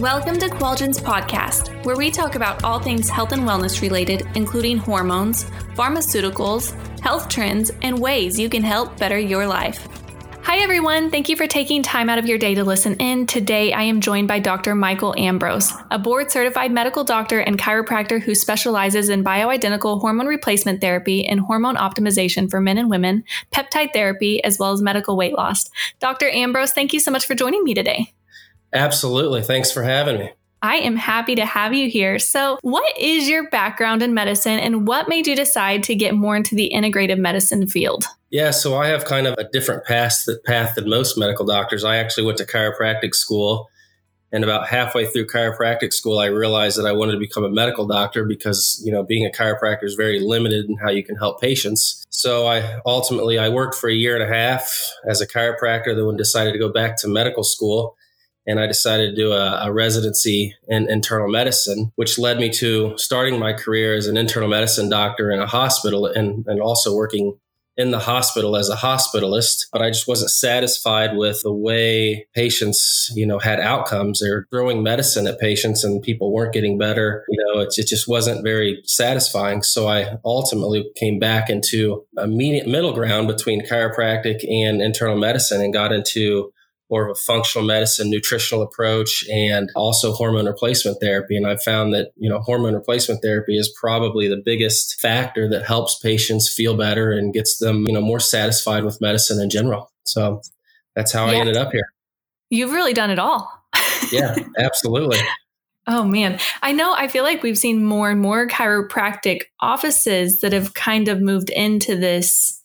Welcome to Qualgen's podcast, where we talk about all things health and wellness related, including hormones, pharmaceuticals, health trends, and ways you can help better your life. Hi, everyone. Thank you for taking time out of your day to listen in. Today, I am joined by Dr. Michael Ambrose, a board certified medical doctor and chiropractor who specializes in bioidentical hormone replacement therapy and hormone optimization for men and women, peptide therapy, as well as medical weight loss. Dr. Ambrose, thank you so much for joining me today. Absolutely. Thanks for having me. I am happy to have you here. So, what is your background in medicine and what made you decide to get more into the integrative medicine field? Yeah, so I have kind of a different path, path than most medical doctors. I actually went to chiropractic school. And about halfway through chiropractic school, I realized that I wanted to become a medical doctor because, you know, being a chiropractor is very limited in how you can help patients. So I ultimately I worked for a year and a half as a chiropractor, then decided to go back to medical school and I decided to do a, a, residency in internal medicine, which led me to starting my career as an internal medicine doctor in a hospital and, and also working in the hospital as a hospitalist. But I just wasn't satisfied with the way patients, you know, had outcomes. They're throwing medicine at patients and people weren't getting better. You know, it, it just wasn't very satisfying. So I ultimately came back into a middle ground between chiropractic and internal medicine and got into more of a functional medicine, nutritional approach, and also hormone replacement therapy. And I've found that, you know, hormone replacement therapy is probably the biggest factor that helps patients feel better and gets them, you know, more satisfied with medicine in general. So that's how yeah. I ended up here. You've really done it all. yeah, absolutely. Oh man, I know. I feel like we've seen more and more chiropractic offices that have kind of moved into this,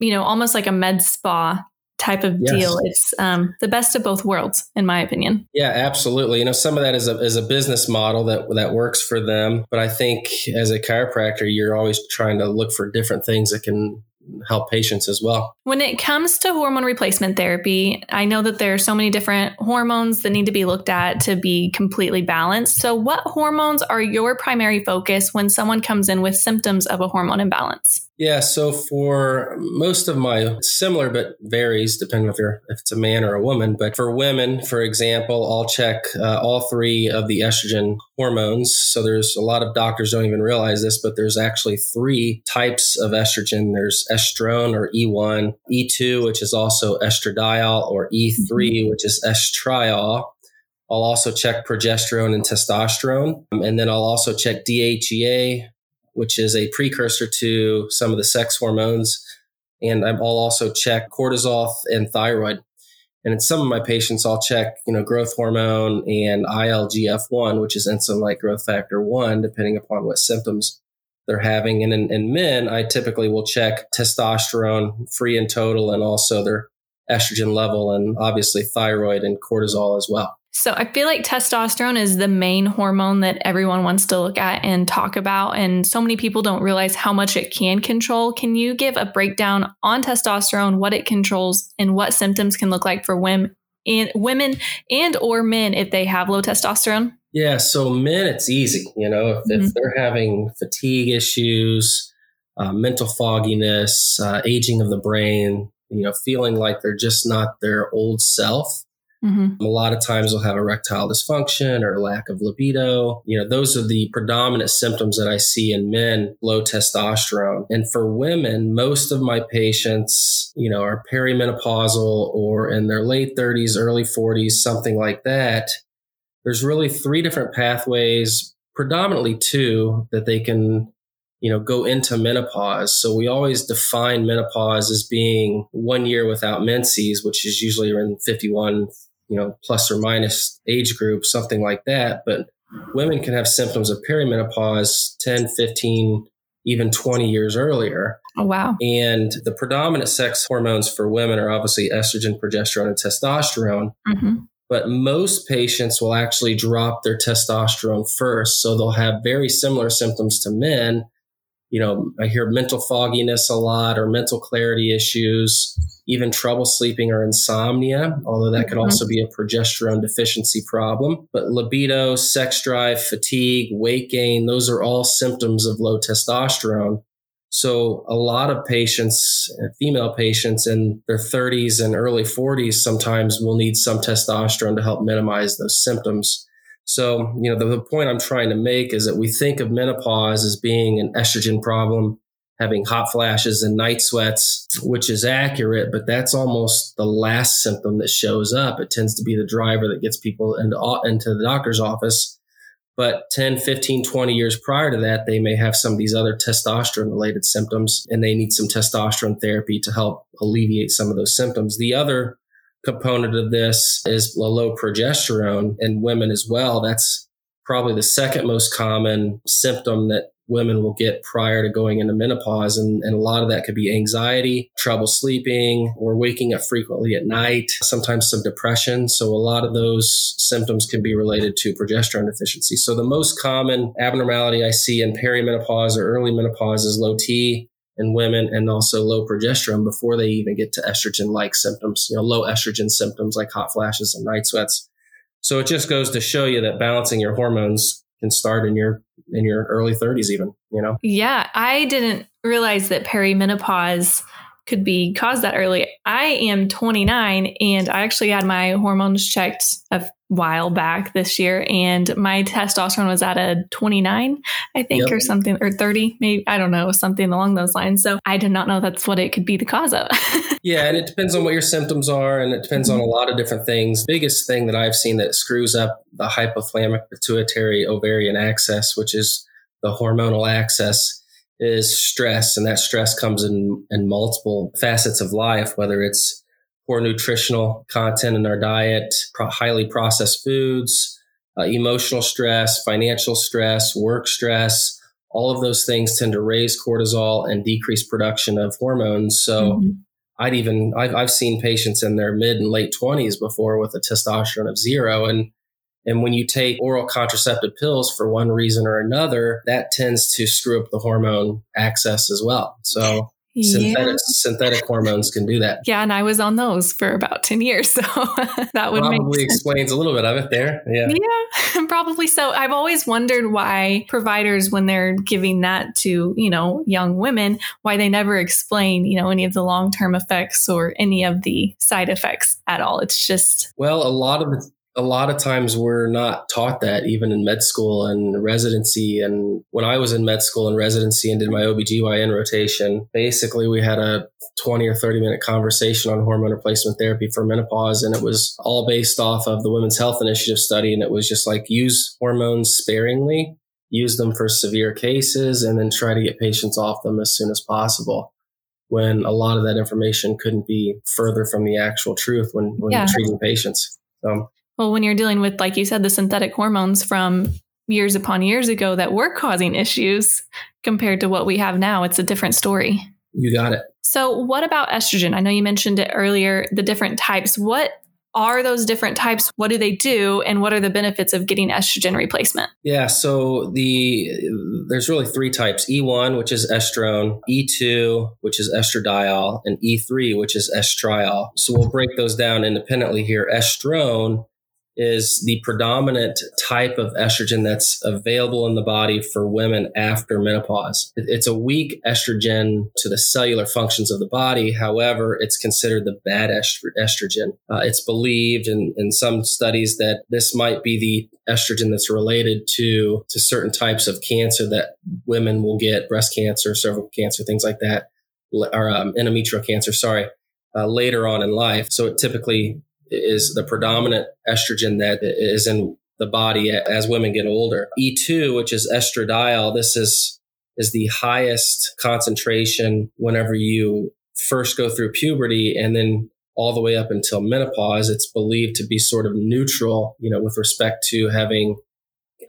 you know, almost like a med spa type of yes. deal. It's um, the best of both worlds, in my opinion. Yeah, absolutely. You know, some of that is a, is a business model that that works for them, but I think as a chiropractor, you're always trying to look for different things that can help patients as well. When it comes to hormone replacement therapy, I know that there are so many different hormones that need to be looked at to be completely balanced. So, what hormones are your primary focus when someone comes in with symptoms of a hormone imbalance? Yeah, so for most of my similar but varies depending if you're if it's a man or a woman. But for women, for example, I'll check uh, all three of the estrogen hormones. So there's a lot of doctors don't even realize this, but there's actually three types of estrogen. There's estrone or E1, E2, which is also estradiol, or E3, mm-hmm. which is estriol. I'll also check progesterone and testosterone. Um, and then I'll also check DHEA, which is a precursor to some of the sex hormones. And I'll also check cortisol and thyroid. And in some of my patients, I'll check, you know, growth hormone and ILGF1, which is insulin like growth factor one, depending upon what symptoms they're having. And in, in men, I typically will check testosterone free and total and also their estrogen level and obviously thyroid and cortisol as well. So I feel like testosterone is the main hormone that everyone wants to look at and talk about. And so many people don't realize how much it can control. Can you give a breakdown on testosterone, what it controls, and what symptoms can look like for women and women and or men if they have low testosterone? Yeah, so men, it's easy. You know, if, mm-hmm. if they're having fatigue issues, uh, mental fogginess, uh, aging of the brain, you know, feeling like they're just not their old self, Mm-hmm. A lot of times they'll have erectile dysfunction or lack of libido. You know, those are the predominant symptoms that I see in men, low testosterone. And for women, most of my patients, you know, are perimenopausal or in their late 30s, early 40s, something like that. There's really three different pathways, predominantly two, that they can you know, go into menopause. So we always define menopause as being one year without menses, which is usually around 51, you know, plus or minus age group, something like that. But women can have symptoms of perimenopause 10, 15, even 20 years earlier. Oh, wow. And the predominant sex hormones for women are obviously estrogen, progesterone, and testosterone. Mm-hmm. But most patients will actually drop their testosterone first. So they'll have very similar symptoms to men, you know, I hear mental fogginess a lot or mental clarity issues, even trouble sleeping or insomnia, although that could mm-hmm. also be a progesterone deficiency problem. But libido, sex drive, fatigue, weight gain, those are all symptoms of low testosterone. So a lot of patients, female patients in their 30s and early 40s, sometimes will need some testosterone to help minimize those symptoms. So, you know, the, the point I'm trying to make is that we think of menopause as being an estrogen problem, having hot flashes and night sweats, which is accurate, but that's almost the last symptom that shows up. It tends to be the driver that gets people into, into the doctor's office. But 10, 15, 20 years prior to that, they may have some of these other testosterone related symptoms and they need some testosterone therapy to help alleviate some of those symptoms. The other component of this is low progesterone in women as well. That's probably the second most common symptom that women will get prior to going into menopause. And, and, a lot of that could be anxiety, trouble sleeping, or waking up frequently at night, sometimes some depression. So a lot of those symptoms can be related to progesterone deficiency. So the most common abnormality I see in perimenopause or early menopause is low T in women and also low progesterone before they even get to estrogen like symptoms, you know, low estrogen symptoms like hot flashes and night sweats. So it just goes to show you that balancing your hormones can start in your in your early 30s even you know yeah i didn't realize that perimenopause could be caused that early i am 29 and i actually had my hormones checked a while back this year and my testosterone was at a 29 i think yep. or something or 30 maybe i don't know something along those lines so i did not know that's what it could be the cause of yeah and it depends on what your symptoms are and it depends mm-hmm. on a lot of different things biggest thing that i've seen that screws up the hypothalamic pituitary ovarian axis which is the hormonal axis is stress and that stress comes in in multiple facets of life whether it's poor nutritional content in our diet, pro- highly processed foods, uh, emotional stress, financial stress, work stress. All of those things tend to raise cortisol and decrease production of hormones. So mm-hmm. I'd even, I've, I've seen patients in their mid and late 20s before with a testosterone of zero. And and when you take oral contraceptive pills for one reason or another, that tends to screw up the hormone axis as well. So Synthetic, yeah. synthetic hormones can do that. Yeah, and I was on those for about 10 years. So that would probably explains a little bit of it there. Yeah. Yeah, probably so. I've always wondered why providers, when they're giving that to, you know, young women, why they never explain, you know, any of the long term effects or any of the side effects at all. It's just. Well, a lot of the a lot of times we're not taught that even in med school and residency. And when I was in med school and residency and did my OBGYN rotation, basically we had a 20 or 30 minute conversation on hormone replacement therapy for menopause. And it was all based off of the Women's Health Initiative study. And it was just like use hormones sparingly, use them for severe cases, and then try to get patients off them as soon as possible when a lot of that information couldn't be further from the actual truth when, when yeah. treating patients. So well, when you're dealing with, like you said, the synthetic hormones from years upon years ago that were causing issues compared to what we have now, it's a different story. You got it. So, what about estrogen? I know you mentioned it earlier, the different types. What are those different types? What do they do? And what are the benefits of getting estrogen replacement? Yeah, so the there's really three types: E1, which is estrone, E2, which is estradiol, and E3, which is estriol. So we'll break those down independently here. Estrone is the predominant type of estrogen that's available in the body for women after menopause. It's a weak estrogen to the cellular functions of the body. However, it's considered the bad estrogen. Uh, it's believed in, in some studies that this might be the estrogen that's related to, to certain types of cancer that women will get, breast cancer, cervical cancer, things like that, or um, endometrial cancer, sorry, uh, later on in life. So it typically is the predominant estrogen that is in the body as women get older. E2, which is estradiol, this is is the highest concentration whenever you first go through puberty and then all the way up until menopause. It's believed to be sort of neutral, you know, with respect to having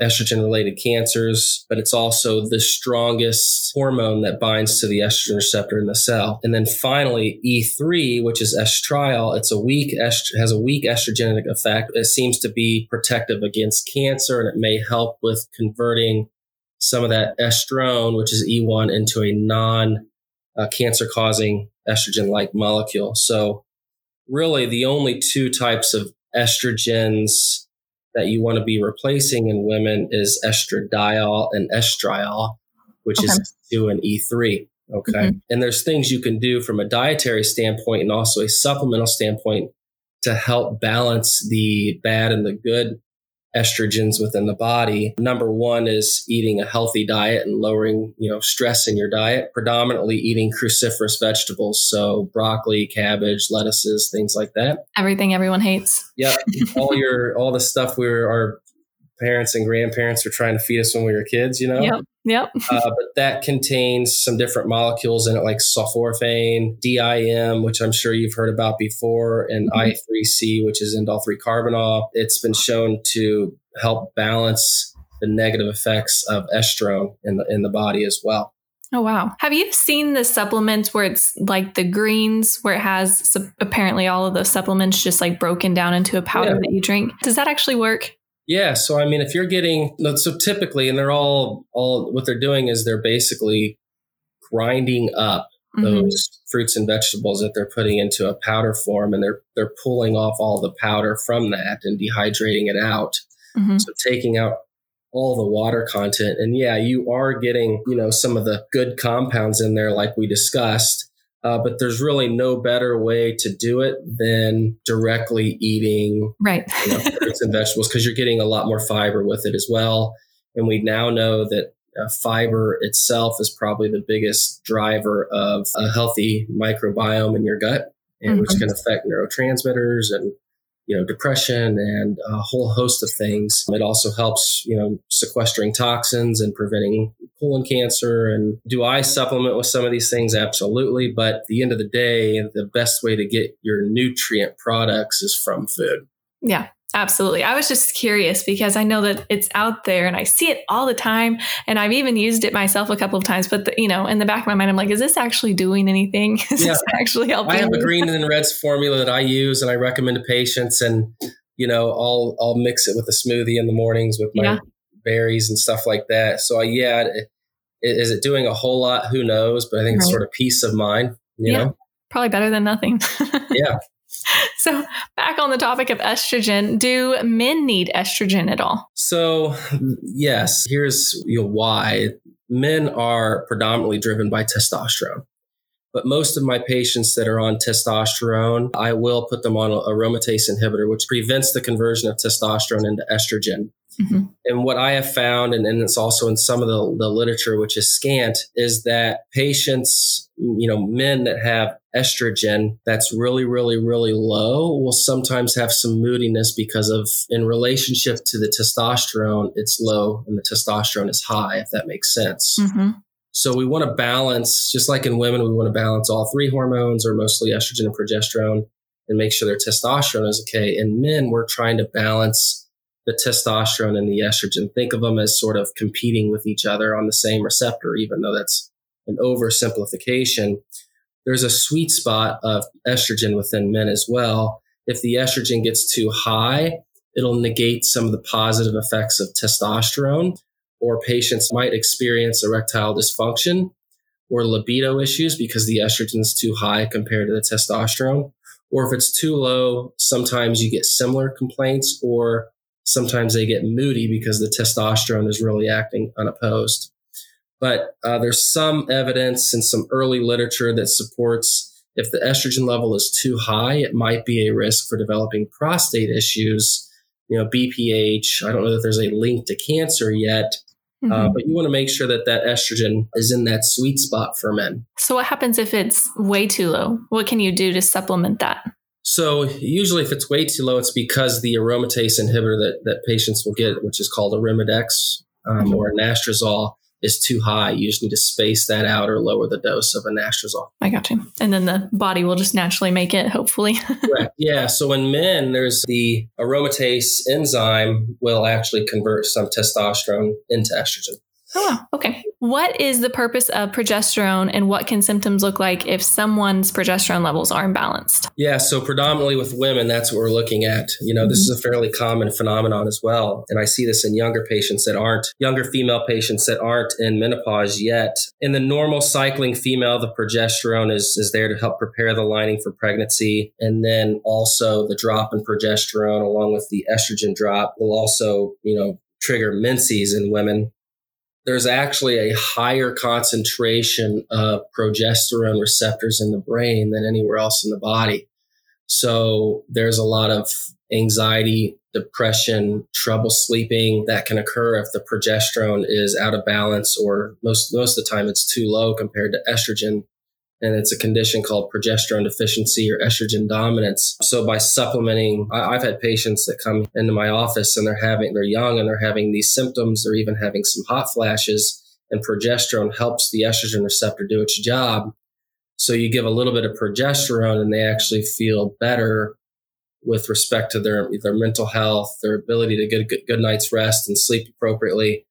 estrogen related cancers, but it's also the strongest hormone that binds to the estrogen receptor in the cell. And then finally, E3, which is estriol, it's a weak est- has a weak estrogenic effect. It seems to be protective against cancer and it may help with converting some of that estrone, which is E1, into a non uh, cancer causing estrogen like molecule. So, really, the only two types of estrogens that you want to be replacing in women is estradiol and estriol, which okay. is 2 and E3. Okay. Mm-hmm. And there's things you can do from a dietary standpoint and also a supplemental standpoint to help balance the bad and the good estrogens within the body. Number one is eating a healthy diet and lowering, you know, stress in your diet, predominantly eating cruciferous vegetables. So broccoli, cabbage, lettuces, things like that. Everything everyone hates. Yep. all your, all the stuff we are our parents and grandparents were trying to feed us when we were kids, you know? Yep. Yep. uh, but that contains some different molecules in it, like sulforaphane, DIM, which I'm sure you've heard about before, and mm-hmm. I3C, which is indole 3 carbinol. It's been shown to help balance the negative effects of estrone in the in the body as well. Oh wow! Have you seen the supplements where it's like the greens, where it has apparently all of those supplements just like broken down into a powder yeah. that you drink? Does that actually work? Yeah. So, I mean, if you're getting, so typically, and they're all, all, what they're doing is they're basically grinding up mm-hmm. those fruits and vegetables that they're putting into a powder form and they're, they're pulling off all the powder from that and dehydrating it out. Mm-hmm. So, taking out all the water content. And yeah, you are getting, you know, some of the good compounds in there, like we discussed. Uh, but there's really no better way to do it than directly eating right. you know, fruits and vegetables because you're getting a lot more fiber with it as well. And we now know that uh, fiber itself is probably the biggest driver of a healthy microbiome in your gut, and mm-hmm. which can affect neurotransmitters and you know, depression and a whole host of things. It also helps, you know, sequestering toxins and preventing colon cancer. And do I supplement with some of these things? Absolutely. But at the end of the day, the best way to get your nutrient products is from food. Yeah. Absolutely. I was just curious because I know that it's out there and I see it all the time. And I've even used it myself a couple of times. But, the, you know, in the back of my mind, I'm like, is this actually doing anything? Is yeah. this actually helping? I have a green and reds formula that I use and I recommend to patients. And, you know, I'll, I'll mix it with a smoothie in the mornings with my yeah. berries and stuff like that. So, yeah, it, is it doing a whole lot? Who knows? But I think right. it's sort of peace of mind, you yeah. know? Probably better than nothing. yeah. So, back on the topic of estrogen, do men need estrogen at all? So, yes, here's you know, why. Men are predominantly driven by testosterone. But most of my patients that are on testosterone, I will put them on aromatase inhibitor, which prevents the conversion of testosterone into estrogen. Mm-hmm. And what I have found, and, and it's also in some of the, the literature, which is scant, is that patients, you know, men that have estrogen that's really, really, really low will sometimes have some moodiness because of, in relationship to the testosterone, it's low and the testosterone is high, if that makes sense. Mm-hmm. So we want to balance, just like in women, we want to balance all three hormones or mostly estrogen and progesterone and make sure their testosterone is okay. In men, we're trying to balance the testosterone and the estrogen. Think of them as sort of competing with each other on the same receptor, even though that's an oversimplification. There's a sweet spot of estrogen within men as well. If the estrogen gets too high, it'll negate some of the positive effects of testosterone, or patients might experience erectile dysfunction or libido issues because the estrogen is too high compared to the testosterone. Or if it's too low, sometimes you get similar complaints or sometimes they get moody because the testosterone is really acting unopposed. But uh, there's some evidence and some early literature that supports if the estrogen level is too high, it might be a risk for developing prostate issues. You know, BPH. I don't know that there's a link to cancer yet, uh, mm-hmm. uh, but you want to make sure that that estrogen is in that sweet spot for men. So, what happens if it's way too low? What can you do to supplement that? So usually if it's way too low, it's because the aromatase inhibitor that, that patients will get, which is called Arimidex um, mm-hmm. or anastrozole, is too high. You just need to space that out or lower the dose of anastrozole. I got you. And then the body will just naturally make it, hopefully. Correct. Yeah. So in men, there's the aromatase enzyme will actually convert some testosterone into estrogen. Oh, okay. What is the purpose of progesterone and what can symptoms look like if someone's progesterone levels are imbalanced? Yeah, so predominantly with women, that's what we're looking at. You know, this mm-hmm. is a fairly common phenomenon as well. And I see this in younger patients that aren't, younger female patients that aren't in menopause yet. In the normal cycling female, the progesterone is, is there to help prepare the lining for pregnancy. And then also the drop in progesterone along with the estrogen drop will also, you know, trigger menses in women there's actually a higher concentration of progesterone receptors in the brain than anywhere else in the body. So there's a lot of anxiety, depression, trouble sleeping that can occur if the progesterone is out of balance or most most of the time it's too low compared to estrogen and it's a condition called progesterone deficiency or estrogen dominance. So by supplementing, I, have had patients that come into my office and they're having, they're young and they're having these symptoms. They're even having some hot flashes and progesterone helps the estrogen receptor do its job. So you give a little bit of progesterone and they actually feel better with respect to their, their mental health, their ability to get a good, good night's rest and sleep appropriately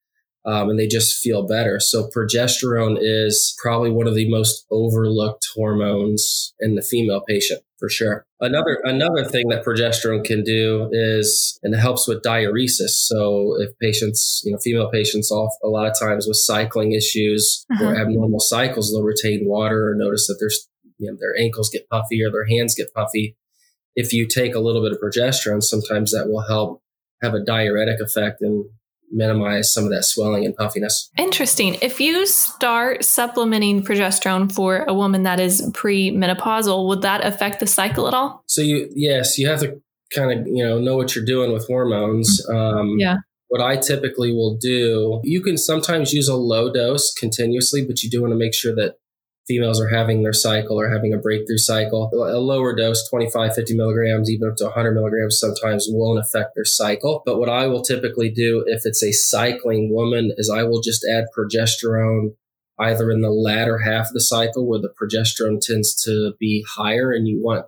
um, and they just feel better. So progesterone is probably one of the most overlooked hormones in the female patient for sure. Another another thing that progesterone can do is and it helps with diuresis. So if patients, you know, female patients, off a lot of times with cycling issues uh-huh. or abnormal cycles, they'll retain water or notice that there's you know, their ankles get puffy or their hands get puffy. If you take a little bit of progesterone, sometimes that will help have a diuretic effect and minimize some of that swelling and puffiness. Interesting. If you start supplementing progesterone for a woman that is premenopausal, would that affect the cycle at all? So you yes, you have to kind of you know know what you're doing with hormones. Mm-hmm. Um, yeah. What I typically will do, you can sometimes use a low dose continuously, but you do want to make sure that females are having their cycle or having a breakthrough cycle. A lower dose, 25, 50 milligrams, even up to 100 milligrams, sometimes won't affect their cycle. But what I will typically do if it's a cycling woman is I will just add progesterone either in the latter half of the cycle where the progesterone tends to be higher and you want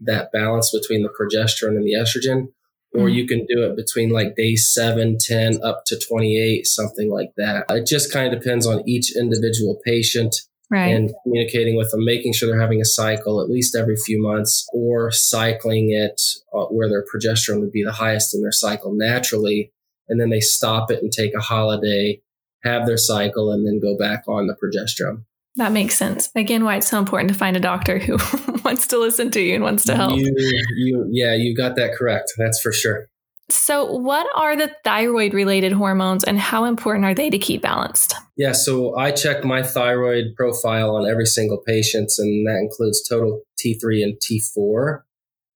that balance between the progesterone and the estrogen. Or mm-hmm. you can do it between like day 7, 10, up to 28, something like that. It just kind of depends on each individual patient right. and communicating with them, making sure they're having a cycle at least every few months or cycling it uh, where their progesterone would be the highest in their cycle naturally. And then they stop it and take a holiday, have their cycle, and then go back on the progesterone. That makes sense. Again, why it's so important to find a doctor who wants to listen to you and wants to help. You, you, yeah, you got that correct. That's for sure. So, what are the thyroid related hormones and how important are they to keep balanced? Yeah, so I check my thyroid profile on every single patient, and that includes total T3 and T4.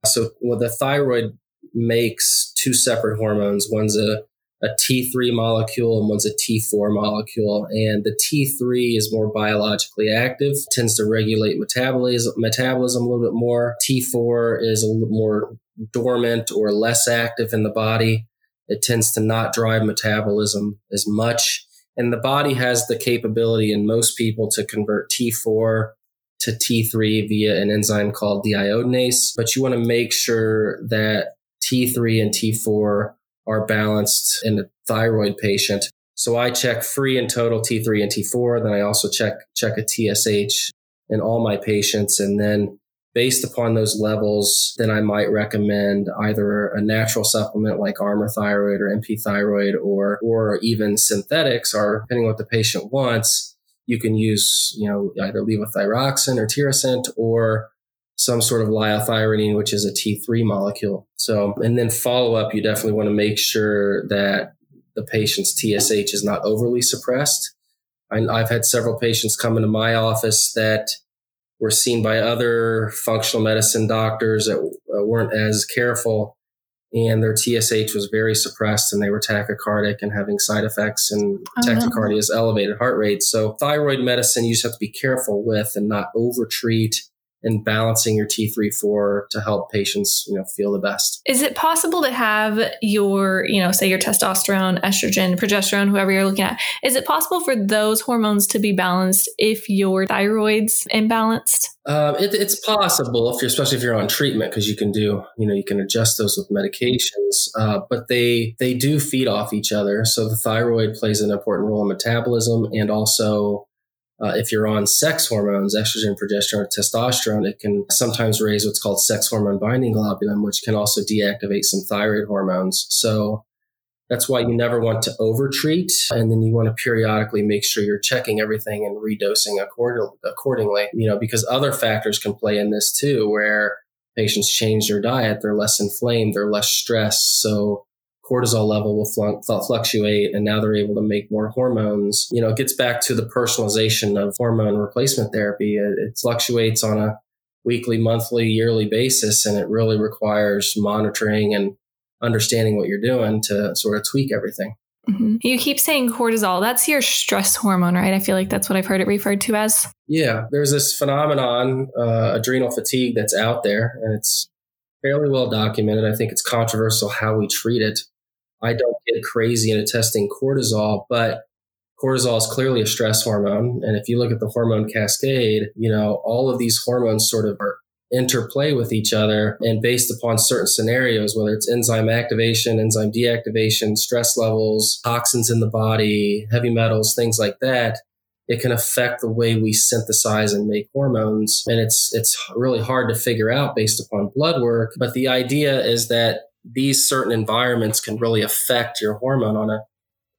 So, well, the thyroid makes two separate hormones. One's a, a T3 molecule and one's a T4 molecule. And the T3 is more biologically active, tends to regulate metabolism, metabolism a little bit more. T4 is a little more dormant or less active in the body. It tends to not drive metabolism as much. And the body has the capability in most people to convert T4 to T3 via an enzyme called deiodinase. But you want to make sure that T3 and T4 are balanced in a thyroid patient. So I check free and total T3 and T4. Then I also check check a TSH in all my patients. And then based upon those levels, then I might recommend either a natural supplement like Armour Thyroid or NP Thyroid or or even synthetics, or depending on what the patient wants, you can use, you know, either levothyroxine or Tirosint or some sort of liothyronine, which is a T3 molecule. So, and then follow up, you definitely want to make sure that the patient's TSH is not overly suppressed. I, I've had several patients come into my office that were seen by other functional medicine doctors that uh, weren't as careful and their TSH was very suppressed and they were tachycardic and having side effects and oh, tachycardia is elevated heart rate. So thyroid medicine you just have to be careful with and not overtreat and balancing your T3-4 to help patients, you know, feel the best. Is it possible to have your, you know, say your testosterone, estrogen, progesterone, whoever you're looking at, is it possible for those hormones to be balanced if your thyroid's imbalanced? Uh, it, it's possible, if you're, especially if you're on treatment, because you can do, you know, you can adjust those with medications. Uh, but they they do feed off each other. So the thyroid plays an important role in metabolism and also uh, if you're on sex hormones, estrogen, progesterone, testosterone, it can sometimes raise what's called sex hormone binding globulin, which can also deactivate some thyroid hormones. So that's why you never want to overtreat. And then you want to periodically make sure you're checking everything and redosing accordingly, you know, because other factors can play in this too, where patients change their diet, they're less inflamed, they're less stressed. So cortisol level will fluctuate and now they're able to make more hormones. You know, it gets back to the personalization of hormone replacement therapy. It, it fluctuates on a weekly, monthly, yearly basis. And it really requires monitoring and understanding what you're doing to sort of tweak everything. Mm-hmm. You keep saying cortisol. That's your stress hormone, right? I feel like that's what I've heard it referred to as. Yeah, there's this phenomenon, uh, adrenal fatigue, that's out there, and it's fairly well documented. I think it's controversial how we treat it. I don't get crazy into testing cortisol, but cortisol is clearly a stress hormone. And if you look at the hormone cascade, you know, all of these hormones sort of are interplay with each other and based upon certain scenarios, whether it's enzyme activation, enzyme deactivation, stress levels, toxins in the body, heavy metals, things like that, it can affect the way we synthesize and make hormones. And it's, it's really hard to figure out based upon blood work. But the idea is that these certain environments can really affect your hormone on a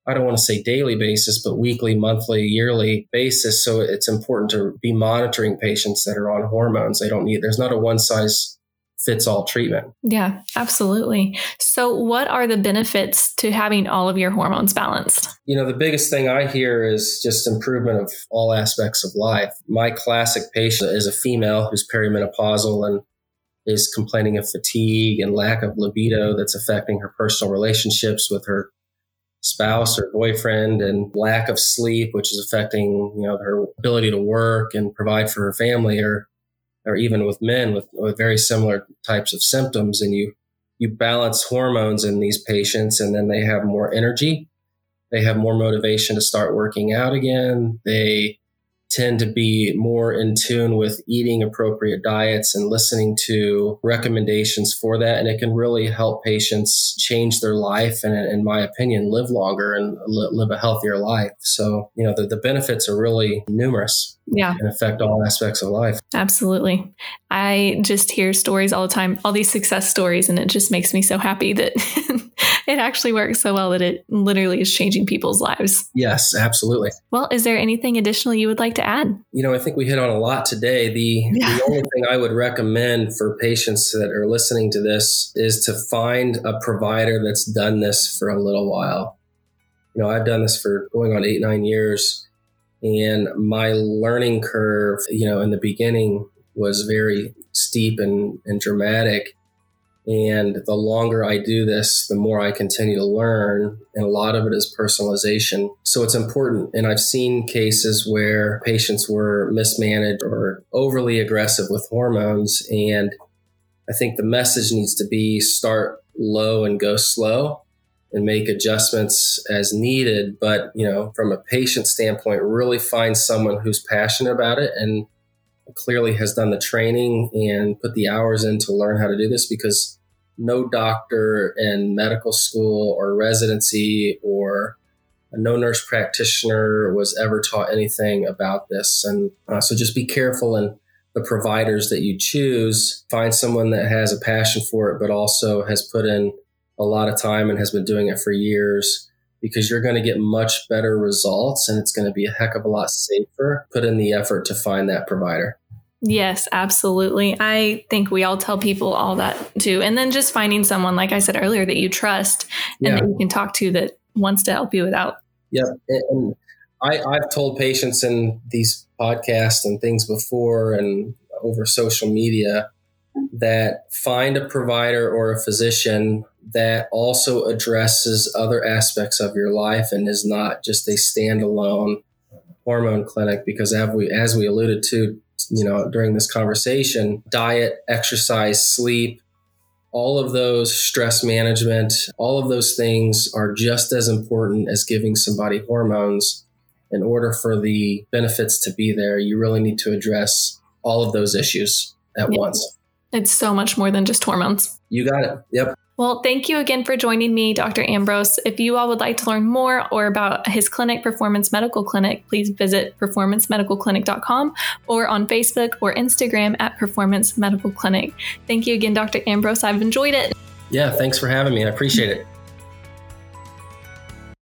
I don't want to say daily basis, but weekly, monthly, yearly basis. So it's important to be monitoring patients that are on hormones. They don't need, there's not a one size fits all treatment. Yeah, absolutely. So, what are the benefits to having all of your hormones balanced? You know, the biggest thing I hear is just improvement of all aspects of life. My classic patient is a female who's perimenopausal and is complaining of fatigue and lack of libido that's affecting her personal relationships with her spouse or boyfriend and lack of sleep, which is affecting, you know, her ability to work and provide for her family or, or even with men with, with very similar types of symptoms. And you, you balance hormones in these patients and then they have more energy. They have more motivation to start working out again. They tend to be more in tune with eating appropriate diets and listening to recommendations for that. And it can really help patients change their life and, in my opinion, live longer and live a healthier life. So, you know, the, the benefits are really numerous. Yeah. And affect all aspects of life. Absolutely. I just hear stories all the time, all these success stories, and it just makes me so happy that it actually works so well that it literally is changing people's lives. Yes, absolutely. Well, is there anything additional you would like to add? You know, I think we hit on a lot today. The, yeah. the only thing I would recommend for patients that are listening to this is to find a provider that's done this for a little while. You know, I've done this for going on eight, nine years. And my learning curve, you know, in the beginning was very steep and, and dramatic. And the longer I do this, the more I continue to learn. And a lot of it is personalization. So it's important. And I've seen cases where patients were mismanaged or overly aggressive with hormones. And I think the message needs to be start low and go slow and make adjustments as needed. But, you know, from a patient standpoint, really find someone who's passionate about it and clearly has done the training and put the hours in to learn how to do this because no doctor in medical school or residency or no nurse practitioner was ever taught anything about this. And uh, so just be careful in the providers that you choose. Find someone that has a passion for it, but also has put in a lot of time and has been doing it for years because you're going to get much better results and it's going to be a heck of a lot safer. Put in the effort to find that provider. Yes, absolutely. I think we all tell people all that too. And then just finding someone, like I said earlier, that you trust and yeah. that you can talk to that wants to help you without. Yeah. And I, I've told patients in these podcasts and things before and over social media that find a provider or a physician that also addresses other aspects of your life and is not just a standalone hormone clinic because as we as we alluded to you know, during this conversation, diet, exercise, sleep, all of those stress management, all of those things are just as important as giving somebody hormones. In order for the benefits to be there, you really need to address all of those issues at yeah. once. It's so much more than just hormones. You got it. Yep. Well, thank you again for joining me, Dr. Ambrose. If you all would like to learn more or about his clinic, Performance Medical Clinic, please visit performancemedicalclinic.com or on Facebook or Instagram at Performance Medical Clinic. Thank you again, Dr. Ambrose. I've enjoyed it. Yeah, thanks for having me. I appreciate it.